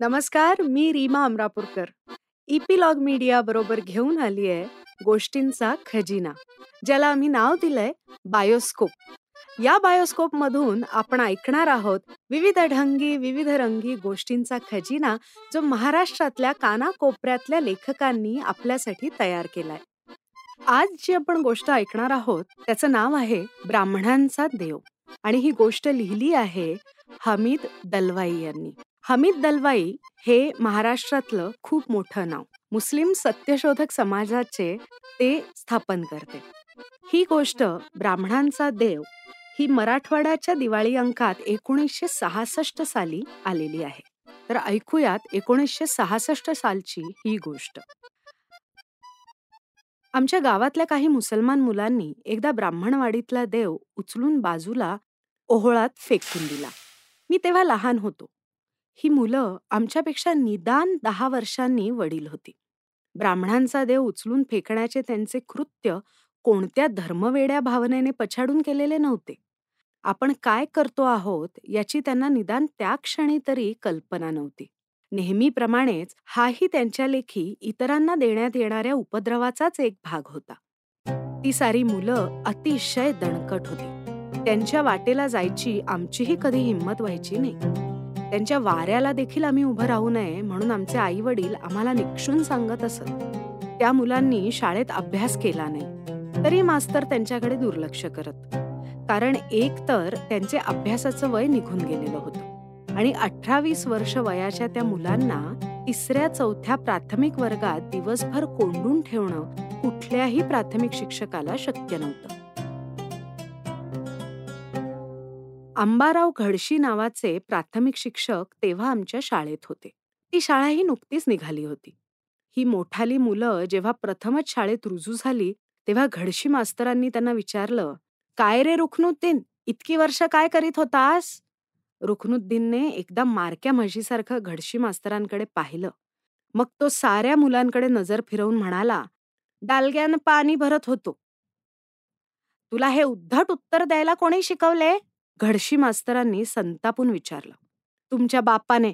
नमस्कार मी Reema Amrapurkar. Epilogue Media बरोबर घेऊन आली आहे गोष्टींचा खजिना ज्याला आम्ही नाव दिलंय बायोस्कोप. या बायोस्कोप मधून आपण ऐकणार आहोत विविध ढंगी विविध रंगी गोष्टींचा खजिना जो महाराष्ट्रातल्या कानाकोपऱ्यातल्या लेखकांनी आपल्यासाठी तयार केलाय. आज जी आपण गोष्ट ऐकणार आहोत त्याचं नाव आहे ब्राह्मणांचा देव. आणि ही गोष्ट लिहिली आहे हमीद दलवाई यांनी. हमीद दलवाई हे महाराष्ट्रातलं खूप मोठं नाव. मुस्लिम सत्यशोधक समाजाचे ते स्थापन करते. ही गोष्ट ब्राह्मणांचा देव ही मराठवाड्याच्या दिवाळी अंकात एकोणीसशे सहासष्ट साली आलेली आहे. तर ऐकूयात एकोणीसशे सहासष्ट सालची ही गोष्ट. आमच्या गावातल्या काही मुसलमान मुलांनी एकदा ब्राह्मणवाडीतला देव उचलून बाजूला ओहोळात फेकून दिला. मी तेव्हा लहान होतो. ही मुलं आमच्यापेक्षा निदान दहा वर्षांनी वडील होती. ब्राह्मणांचा देव उचलून फेकण्याचे त्यांचे कृत्य कोणत्या धर्मवेड्या भावनेने पछाडून केलेले नव्हते. आपण काय करतो आहोत याची त्यांना निदान त्या क्षणी तरी कल्पना नव्हती. नेहमीप्रमाणेच हाही त्यांच्या लेखी इतरांना देण्यात येणाऱ्या उपद्रवाचाच एक भाग होता. ती सारी मुलं अतिशय दणकट होती. त्यांच्या वाटेला जायची आमचीही कधी हिंमत व्हायची नाही. त्यांच्या वाऱ्याला देखील आम्ही उभं राहू नये म्हणून आमचे आई वडील आम्हाला निक्षून सांगत असत. त्या मुलांनी शाळेत अभ्यास केला नाही. तरी मास्तर त्यांच्याकडे दुर्लक्ष करत. कारण एक तर त्यांचे अभ्यासाचं वय निघून गेलेलं होतं. आणि अठरावीस वर्ष वयाच्या त्या मुलांना तिसऱ्या चौथ्या प्राथमिक वर्गात दिवसभर कोंडून ठेवणं कुठल्याही प्राथमिक शिक्षकाला शक्य नव्हतं. अंबाराव घडशी नावाचे प्राथमिक शिक्षक तेव्हा आमच्या शाळेत होते. ती शाळाही नुकतीच निघाली होती. ही मोठाली मुलं जेव्हा प्रथमच शाळेत रुजू झाली तेव्हा घडशी मास्तरांनी त्यांना विचारलं काय रे रुखनुद्दीन? इतकी वर्ष काय करीत होतास? रुखनुद्दीनने एकदा मारक्या म्हशीसारखं घडशी मास्तरांकडे पाहिलं. मग तो साऱ्या मुलांकडे नजर फिरवून म्हणाला डालग्यानं पाणी भरत होतो. तुला हे उद्धट उत्तर द्यायला कोणी शिकवले? घडशी मास्तरांनी संतापून विचारलं तुमच्या बापाने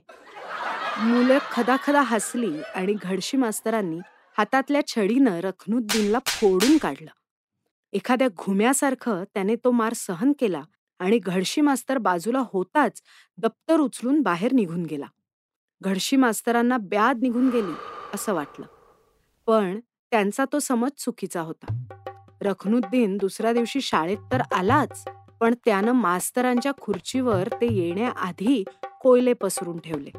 मुलं खदाखदा हसली आणि घडशी मास्तरांनी हातातल्या छडीनं रखनुद्दीनला फोडून काढलं. एखाद्या घुम्यासारखं त्याने तो मार सहन केला आणि घडशी मास्तर बाजूला होताच दप्तर उचलून बाहेर निघून गेला. घडशी मास्तरांना ब्याद निघून गेली असं वाटलं. पण त्यांचा तो समज चुकीचा होता. रखनुद्दीन दुसऱ्या दिवशी शाळेत तर आलाच पण त्यानं मास्तरांच्या खुर्चीवर ते येण्याआधी कोयले पसरून ठेवले.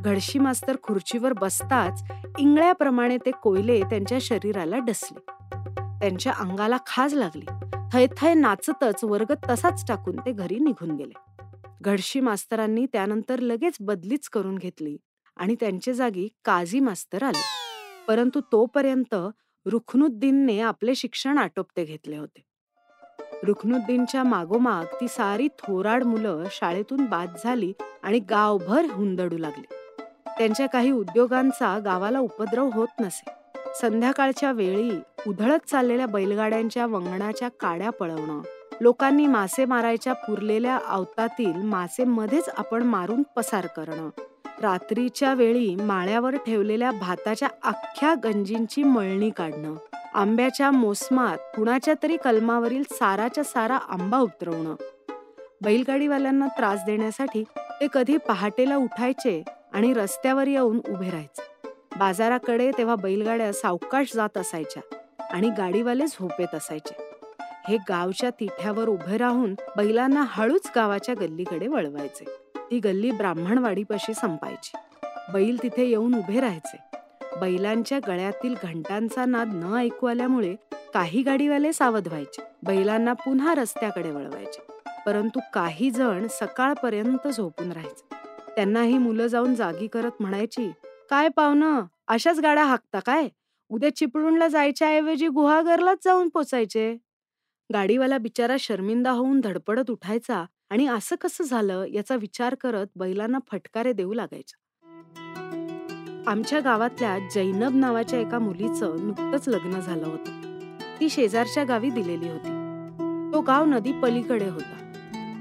घडशी मास्तर खुर्चीवर बसताच इंगळ्याप्रमाणे ते कोयले त्यांच्या शरीराला डसले. त्यांच्या अंगाला खाज लागली. थय थय नाचतच वर्ग तसाच टाकून ते घरी निघून गेले. घडशी मास्तरांनी त्यानंतर लगेच बदलीच करून घेतली आणि त्यांच्या जागी काझी मास्तर आले. परंतु तोपर्यंत रुखनुद्दीनने आपले शिक्षण आटोपते घेतले होते. रुखनुद्दीनच्या मागोमाग ती सारी थोराड मुलं शाळेतून बाद झाली आणि गावभर हुंदडू लागली. त्यांच्या काही उद्योगांचा गावाला उपद्रव होत नसे. संध्याकाळच्या वेळी उधळत चाललेल्या बैलगाड्यांच्या वंगणाच्या काड्या पळवणं लोकांनी मासे मारायच्या पुरलेल्या अवतातील मासे मध्येच आपण मारून पसार करणं रात्रीच्या वेळी माळ्यावर ठेवलेल्या भाताच्या अख्ख्या गंजींची मळणी काढणं आंब्याच्या मोसमात कुणाच्या तरी कलमावरील साराच्या सारा आंबा उतरवणं. बैलगाडीवाल्यांना त्रास देण्यासाठी ते कधी पहाटेला उठायचे आणि रस्त्यावर येऊन उभे राहायचे. बाजाराकडे तेव्हा बैलगाड्या सावकाश जात असायच्या आणि गाडीवाले झोपेत असायचे. हे गावच्या तिठ्यावर उभे राहून बैलांना हळूच गावाच्या गल्लीकडे वळवायचे. ती गल्ली ब्राह्मणवाडीपाशी संपायची. बैल तिथे येऊन उभे राहायचे. बैलांच्या गळ्यातील घंटांचा नाद न ऐकू आल्यामुळे काही गाडीवाले सावध व्हायचे. बैलांना पुन्हा रस्त्याकडे वळवायचे. परंतु काही जण सकाळपर्यंत झोपून राहायचे. त्यांना ही मुलं जाऊन जागी करत म्हणायची काय पाहुणं? अशाच गाड्या हाकता काय? उद्या चिपळूणला जायच्या ऐवजी गुहागरलाच जाऊन पोचायचे. गाडीवाला बिचारा शर्मिंदा होऊन धडपडत उठायचा आणि असं कसं झालं याचा विचार करत बैलांना फटकारे देऊ लागायच्या. आमच्या गावातल्या जैनब नावाच्या एका मुलीचं नुकतंच लग्न झालं होतं. ती शेजारच्या गावी दिलेली होती. तो गाव नदी पलीकडे होता.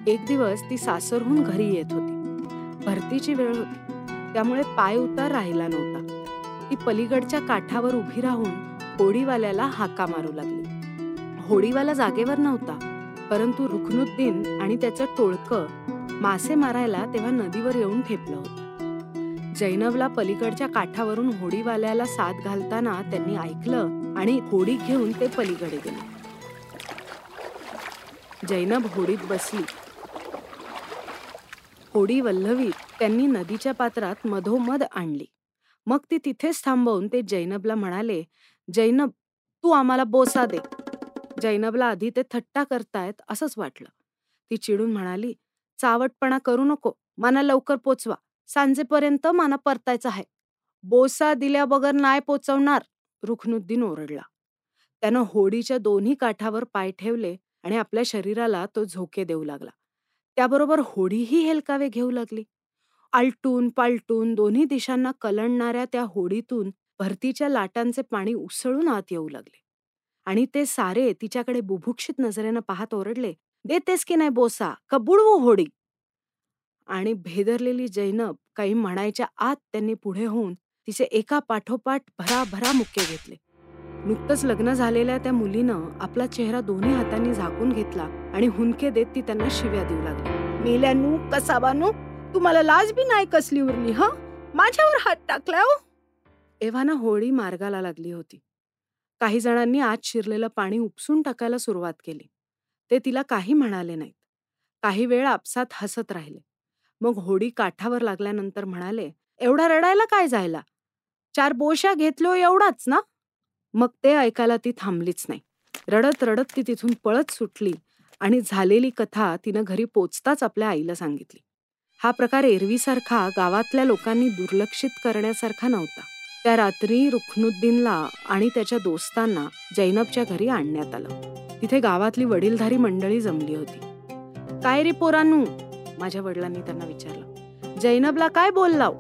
एक दिवस ती सासरहून घरी येत होती. भरतीची वेळ होती. त्यामुळे पाय उतार राहिला नव्हता. ती पलीकडच्या काठावर उभी राहून होडीवाल्याला हाका मारू लागली. होडीवाला जागेवर नव्हता. परंतु रुखनुद्दीन आणि त्याचं टोळकं मासे मारायला तेव्हा नदीवर येऊन ठेपलं होतं. जैनबला पलीकडच्या काठावरून होडीवाल्याला साथ घालताना त्यांनी ऐकलं आणि होडी घेऊन ते पलीकडे गेले. जैनब होडीत बसली. होडी वल्लवी त्यांनी नदीच्या पात्रात मधोमध आणली. मग ती तिथेच थांबवून ते जैनबला म्हणाले जैनब तू आम्हाला बोसा दे. जैनबला आधी ते थट्टा करतायत असंच वाटलं. ती चिडून म्हणाली चावटपणा करू नको मला लवकर पोचवा. सांजेपर्यंत मला परतायचं आहे. बोसा दिल्या बगर नाय पोचवणार. रुखनुद्दीन ओरडला. त्यानं होडीच्या दोन्ही काठावर पाय ठेवले आणि आपल्या शरीराला तो झोके देऊ लागला. त्याबरोबर होडीही हेलकावे घेऊ लागली. आलटून पालटून दोन्ही दिशांना कलंडणाऱ्या त्या होडीतून भरतीच्या लाटांचे पाणी उसळून आत येऊ लागले. आणि ते सारे तिच्याकडे बुभुक्षित नजरेनं पाहत ओरडले देतेस की नाही बोसा? का बुडवू हो होडी. आणि भेदरलेली जैनब काही म्हणायच्या आत त्यांनी पुढे होऊन तिचे एका पाठोपाठ भराभरा मुक्के घेतले. नुकतंच लग्न झालेल्या त्या मुलीनं आपला चेहरा दोन्ही हातांनी झाकून घेतला आणि हुंके देत ती त्यांना शिव्या देऊ लागली. मेल्यानू कसाबानू तुम्हाला लाज बी नाही कसली उरली हा? माझ्यावर हात टाकला एव्हाना होळी मार्गाला लागली होती. काही जणांनी आत शिरलेलं पाणी उपसून टाकायला सुरुवात केली. ते तिला काही म्हणाले नाहीत. काही वेळ आपसात हसत राहिले. मग होडी काठावर लागल्यानंतर म्हणाले एवढा रडायला काय जायला? चार बोशा घेतलो एवढाच ना? मग ते ऐकायला ती थांबलीच नाही. रडत रडत ती तिथून पळत सुटली आणि झालेली कथा तिनं घरी पोचताच आपल्या आईला सांगितली. हा प्रकार एरवीसारखा गावातल्या लोकांनी दुर्लक्षित करण्यासारखा नव्हता. त्या रात्री रुखनुद्दीनला आणि त्याच्या दोस्तांना जैनबच्या घरी आणण्यात आलं. तिथे गावातली वडीलधारी मंडळी जमली होती. काय रे पोरानू? माझ्या वडिलांनी त्यांना विचारलं. जैनबला काय बोललाव?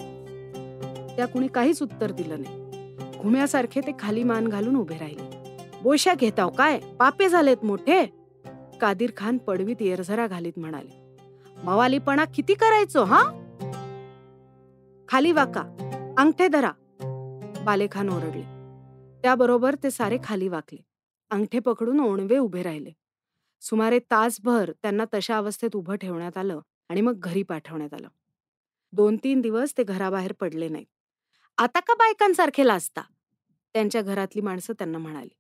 त्या कुणी काहीच उत्तर दिलं नाही. घुम्यासारखे ते खाली मान घालून उभे राहिले. बोशा घेताव काय? पापे झालेत मोठे. कादिर खान पडवीत येरझरा घालीत म्हणाले. मवालीपणा किती करायचो हा? खाली वाका. अंगठे धरा. बालेखान ओरडले. त्याबरोबर ते सारे खाली वाकले. अंगठे पकडून ओणवे उभे राहिले. सुमारे तासभर त्यांना तशा अवस्थेत उभं ठेवण्यात आलं आणि मग घरी पाठवण्यात आलं. दोन तीन दिवस ते घराबाहेर पडले नाहीत. आता का बायकांसारखे लाजता? त्यांच्या घरातली माणसं त्यांना म्हणाली.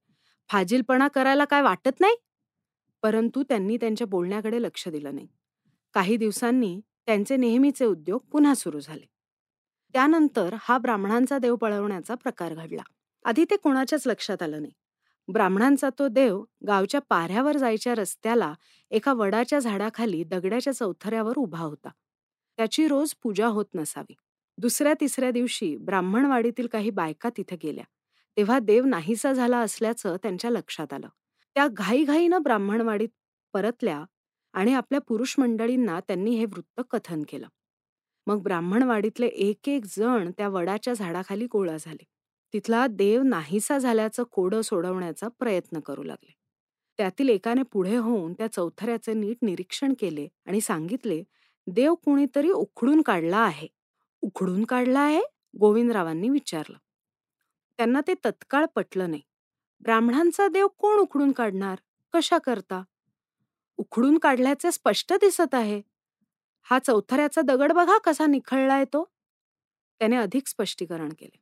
फाजीलपणा करायला काय वाटत नाही? परंतु त्यांनी त्यांच्या बोलण्याकडे लक्ष दिलं नाही. काही दिवसांनी त्यांचे नेहमीचे उद्योग पुन्हा सुरू झाले. त्यानंतर हा ब्राह्मणांचा देव पळवण्याचा प्रकार घडला. आधी ते कोणाच्याच लक्षात आलं नाही. ब्राह्मणांचा तो देव गावच्या पाऱ्यावर जायच्या रस्त्याला एका वडाच्या झाडाखाली दगड्याच्या चौथऱ्यावर उभा होता. त्याची रोज पूजा होत नसावी. दुसऱ्या तिसऱ्या दिवशी ब्राह्मणवाडीतील काही बायका तिथे गेल्या. तेव्हा देव नाहीसा झाला असल्याचं त्यांच्या लक्षात आलं. त्या घाईघाईनं ब्राह्मणवाडीत परतल्या आणि आपल्या पुरुष मंडळींना त्यांनी हे वृत्त कथन केलं. मग ब्राह्मणवाडीतले एक एक जण त्या वडाच्या झाडाखाली गोळा झाले. तिथला देव नाहीसा झाल्याचं कोडं सोडवण्याचा प्रयत्न करू लागले. त्यातील एकाने पुढे होऊन त्या चौथऱ्याचे नीट निरीक्षण केले आणि सांगितले देव कुणीतरी उखडून काढला आहे. उखडून काढला आहे? गोविंदरावांनी विचारलं. त्यांना ते तत्काळ पटलं नाही. ब्राह्मणांचा देव कोण उखडून काढणार? कशा करता उखडून काढल्याचे स्पष्ट दिसत आहे. हा चौथऱ्याचा दगड बघा कसा निखळलाय तो. त्याने अधिक स्पष्टीकरण केले.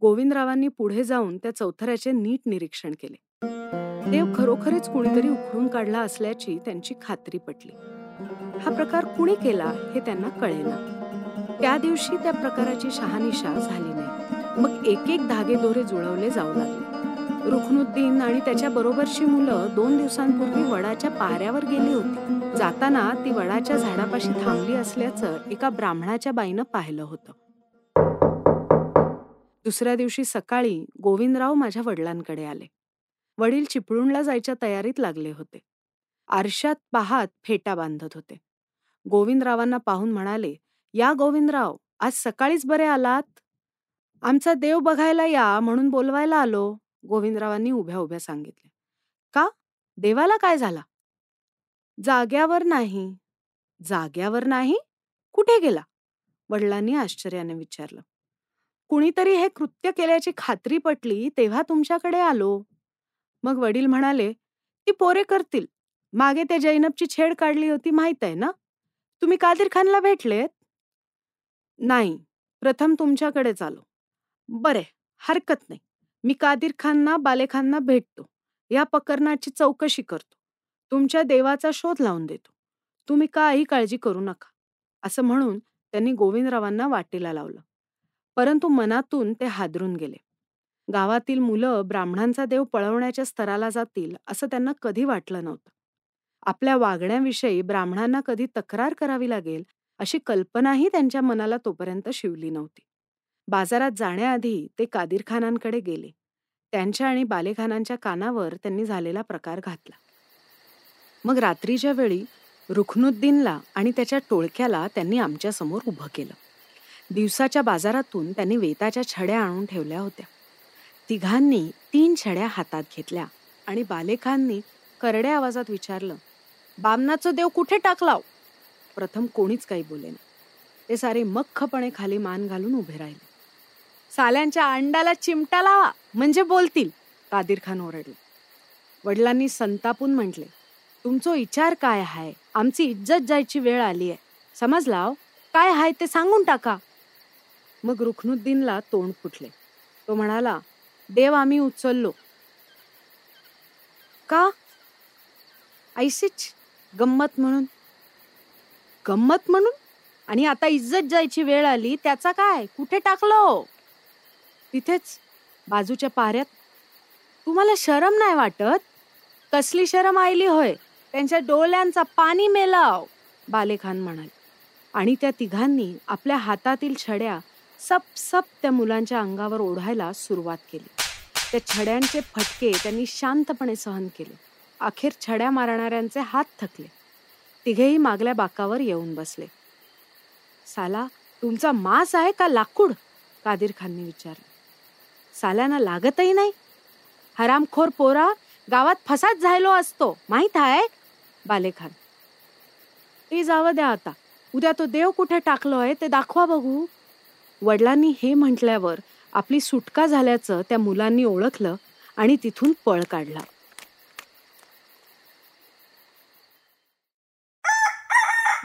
गोविंदरावांनी पुढे जाऊन त्या चौथऱ्याचे नीट निरीक्षण केले. देव खरोखरच कुणीतरी उखडून काढला असल्याची त्यांची खात्री पटली. हा प्रकार कुणी केला हे त्यांना कळेना. त्या दिवशी त्या प्रकाराची शहानिशा झाली नाही. मग एक एक धागे दोरे जुळवले जाऊ लागले. रुखनुद्दीन आणि त्याच्या बरोबरची मुलं दोन दिवसांपूर्वी वडाच्या पाऱ्यावर गेली होती. जाताना ती वडाच्या झाडापाशी थांबली असल्याचं एका ब्राह्मणाच्या बाईनं पाहिलं होतं. दुसऱ्या दिवशी सकाळी गोविंदराव माझ्या वडिलांकडे आले. वडील चिपळूणला जायच्या तयारीत लागले होते. आरशात पाहात फेटा बांधत होते. गोविंदरावांना पाहून म्हणाले या गोविंदराव आज सकाळीच बरे आलात? आमचा देव बघायला या म्हणून बोलवायला आलो. गोविंदरावांनी उभ्या उभ्या सांगितल्या. का? देवाला काय झाला? जाग्यावर नाही. जाग्यावर नाही? कुठे गेला? वडिलांनी आश्चर्याने विचारलं. कुणीतरी हे कृत्य केल्याची खात्री पटली तेव्हा तुमच्याकडे आलो. मग वडील म्हणाले ती पोरे करतील. मागे त्या जैनबची छेड काढली होती माहीत आहे ना? तुम्ही कादिर खानला भेटलेत? नाही. प्रथम तुमच्याकडेच आलो. बरे. हरकत नाही. मी कादिर खानना बालेखांना भेटतो. या प्रकरणाची चौकशी करतो. तुमच्या देवाचा शोध लावून देतो. तुम्ही काही काळजी करू नका. असं म्हणून त्यांनी गोविंदरावांना वाटेला लावलं. परंतु मनातून ते हादरून गेले. गावातील मुलं ब्राह्मणांचा देव पळवण्याच्या स्तराला जातील असं त्यांना कधी वाटलं नव्हतं. आपल्या वागण्याविषयी ब्राह्मणांना कधी तक्रार करावी लागेल अशी कल्पनाही त्यांच्या मनाला तोपर्यंत शिवली नव्हती. बाजारात जाण्याआधी ते कादिरखानांकडे गेले. त्यांच्या आणि बालेखानांच्या कानावर त्यांनी झालेला प्रकार घातला. मग रात्रीच्या वेळी रुखनुद्दीनला आणि त्याच्या टोळक्याला त्यांनी आमच्यासमोर उभं केलं. दिवसाच्या बाजारातून त्यांनी वेताच्या छड्या आणून ठेवल्या होत्या. तिघांनी तीन छड्या हातात घेतल्या आणि बालेखांनी करड्या आवाजात विचारलं बामनाचं देव कुठे टाकलाव? प्रथम कोणीच काही बोले ना ते सारे मख्खपणे खाली मान घालून उभे राहिले. साल्यांच्या अंडाला चिमटा लावा म्हणजे बोलतील. कादिर खान ओरडले. वडिलांनी संतापून म्हटले तुमचो विचार काय आहे? आमची इज्जत जायची वेळ आली आहे. समजलाव हो? काय आहे ते सांगून टाका. मग रुखनुद्दीनला तोंड फुटले. तो म्हणाला देव आम्ही उचललो. का? ऐसीच गंमत म्हणून. गंमत म्हणून? आणि आता इज्जत जायची वेळ आली त्याचा काय? कुठे टाकलो? तिथेच बाजूच्या पाऱ्यात. तुम्हाला शरम नाही वाटत? कसली शरम आयली होय? त्यांच्या डोळ्यांचा पाणी मेलाव बालेखान म्हणाले. आणि त्या तिघांनी आपल्या हातातील छड्या सप सप त्या मुलांच्या अंगावर ओढायला सुरुवात केली. त्या छड्यांचे फटके त्यांनी शांतपणे सहन केले. अखेर छड्या मारणाऱ्यांचे हात थकले. तिघेही मागल्या बाकावर येऊन बसले. साला तुमचा मांस आहे का लाकूड? कादीर खानने विचारले. साल्यानं लागतही नाही. हरामखोर पोरा गावात फसाद झालो असतो. माहीत आहे? बालेखान. ते जावं द्या आता. उद्या तो देव कुठे टाकलोय ते दाखवा बघू. वडिलांनी हे म्हटल्यावर आपली सुटका झाल्याचं त्या मुलांनी ओळखलं आणि तिथून पळ काढला.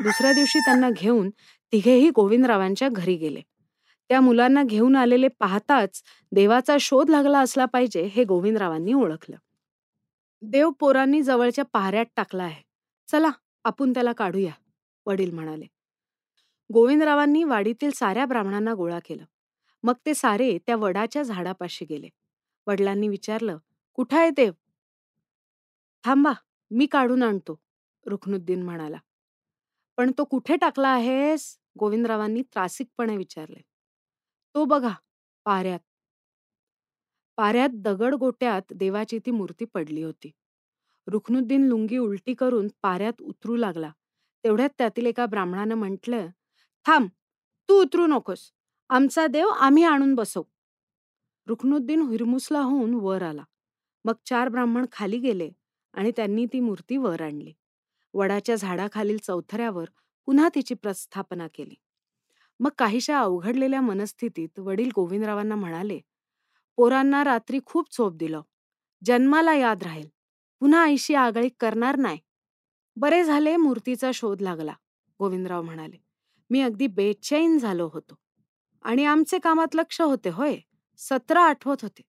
दुसऱ्या दिवशी त्यांना घेऊन तिघेही गोविंदरावांच्या घरी गेले. त्या मुलांना घेऊन आलेले पाहताच देवाचा शोध लागला असला पाहिजे हे गोविंदरावांनी ओळखलं. देव पोरांनी जवळच्या पहाऱ्यात टाकला आहे. चला आपण त्याला काढूया वडील म्हणाले. गोविंदरावांनी वाडीतील साऱ्या ब्राह्मणांना गोळा केलं. मग ते सारे त्या वडाच्या झाडापाशी गेले. वडिलांनी विचारलं कुठं आहे देव? थांबा मी काढून आणतो रुखनुद्दीन म्हणाला. पण तो कुठे टाकला आहेस? गोविंदरावांनी त्रासिकपणे विचारले. तो बघा पाऱ्यात. पाऱ्यात दगड गोट्यात देवाची ती मूर्ती पडली होती. रुखनुद्दीन लुंगी उलटी करून पाऱ्यात उतरू लागला. तेवढ्यात त्यातील एका ब्राह्मणानं म्हटलं थांब तू उतरू नकोस. आमचा देव आम्ही आणून बसव. रुखनुद्दीन हुरमुसला होऊन वर आला. मग चार ब्राह्मण खाली गेले आणि त्यांनी ती मूर्ती वर आणली. वडाच्या झाडाखालील चौथऱ्यावर पुन्हा तिची प्रस्थापना केली. मग काहीशा अवघडलेल्या मनस्थितीत वडील गोविंदरावांना म्हणाले पोरांना रात्री खूप चोप दिलं. जन्माला याद राहील. पुन्हा आईशी आगळीक करणार नाही. बरे झाले मूर्तीचा शोध लागला गोविंदराव म्हणाले. मी अगदी बेचैन झालो होतो. आणि आमचे कामात लक्ष होते होय. सतरा आठवत होते.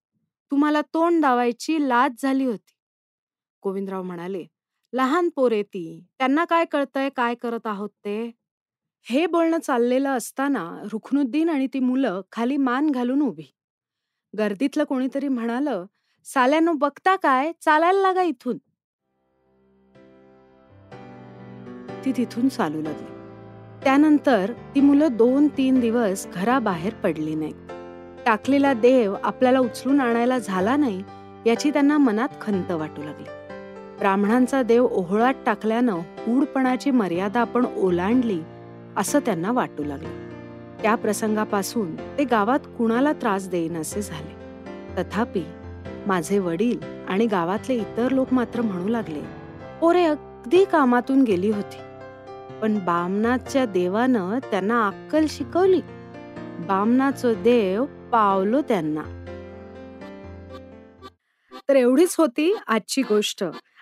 तुम्हाला तोंड दावायची लाज झाली होती. गोविंदराव म्हणाले लहान पोरे ती. त्यांना काय कळतंय काय करत आहोत ते? हे बोलणं चाललेलं असताना रुखनुद्दीन आणि ती मुलं खाली मान घालून उभी. गर्दीतलं कोणीतरी म्हणालं साल्यानो बघता काय? चालायला लागा इथून. ती तिथून चालू लागली. त्यानंतर ती मुलं दोन तीन दिवस घराबाहेर पडली नाही टाकलेला देव आपल्याला उचलून आणायला झाला नाही याची त्यांना मनात खंत वाटू लागली. ब्राह्मणांचा देव ओहळात टाकल्यानं ऊडपणाची मर्यादा आपण ओलांडली असं त्यांना वाटू लागलं. त्या प्रसंगापासून ते गावात कुणाला त्रास देईन असे झाले. तथापि माझे वडील आणि गावातले इतर लोक मात्र म्हणू लागले पोरे अगदी कामातून गेली होती. पण बामनाथच्या देवानं त्यांना अक्कल शिकवली. बामनाथ देव पावलो त्यांना. तर एवढीच होती आजची गोष्ट.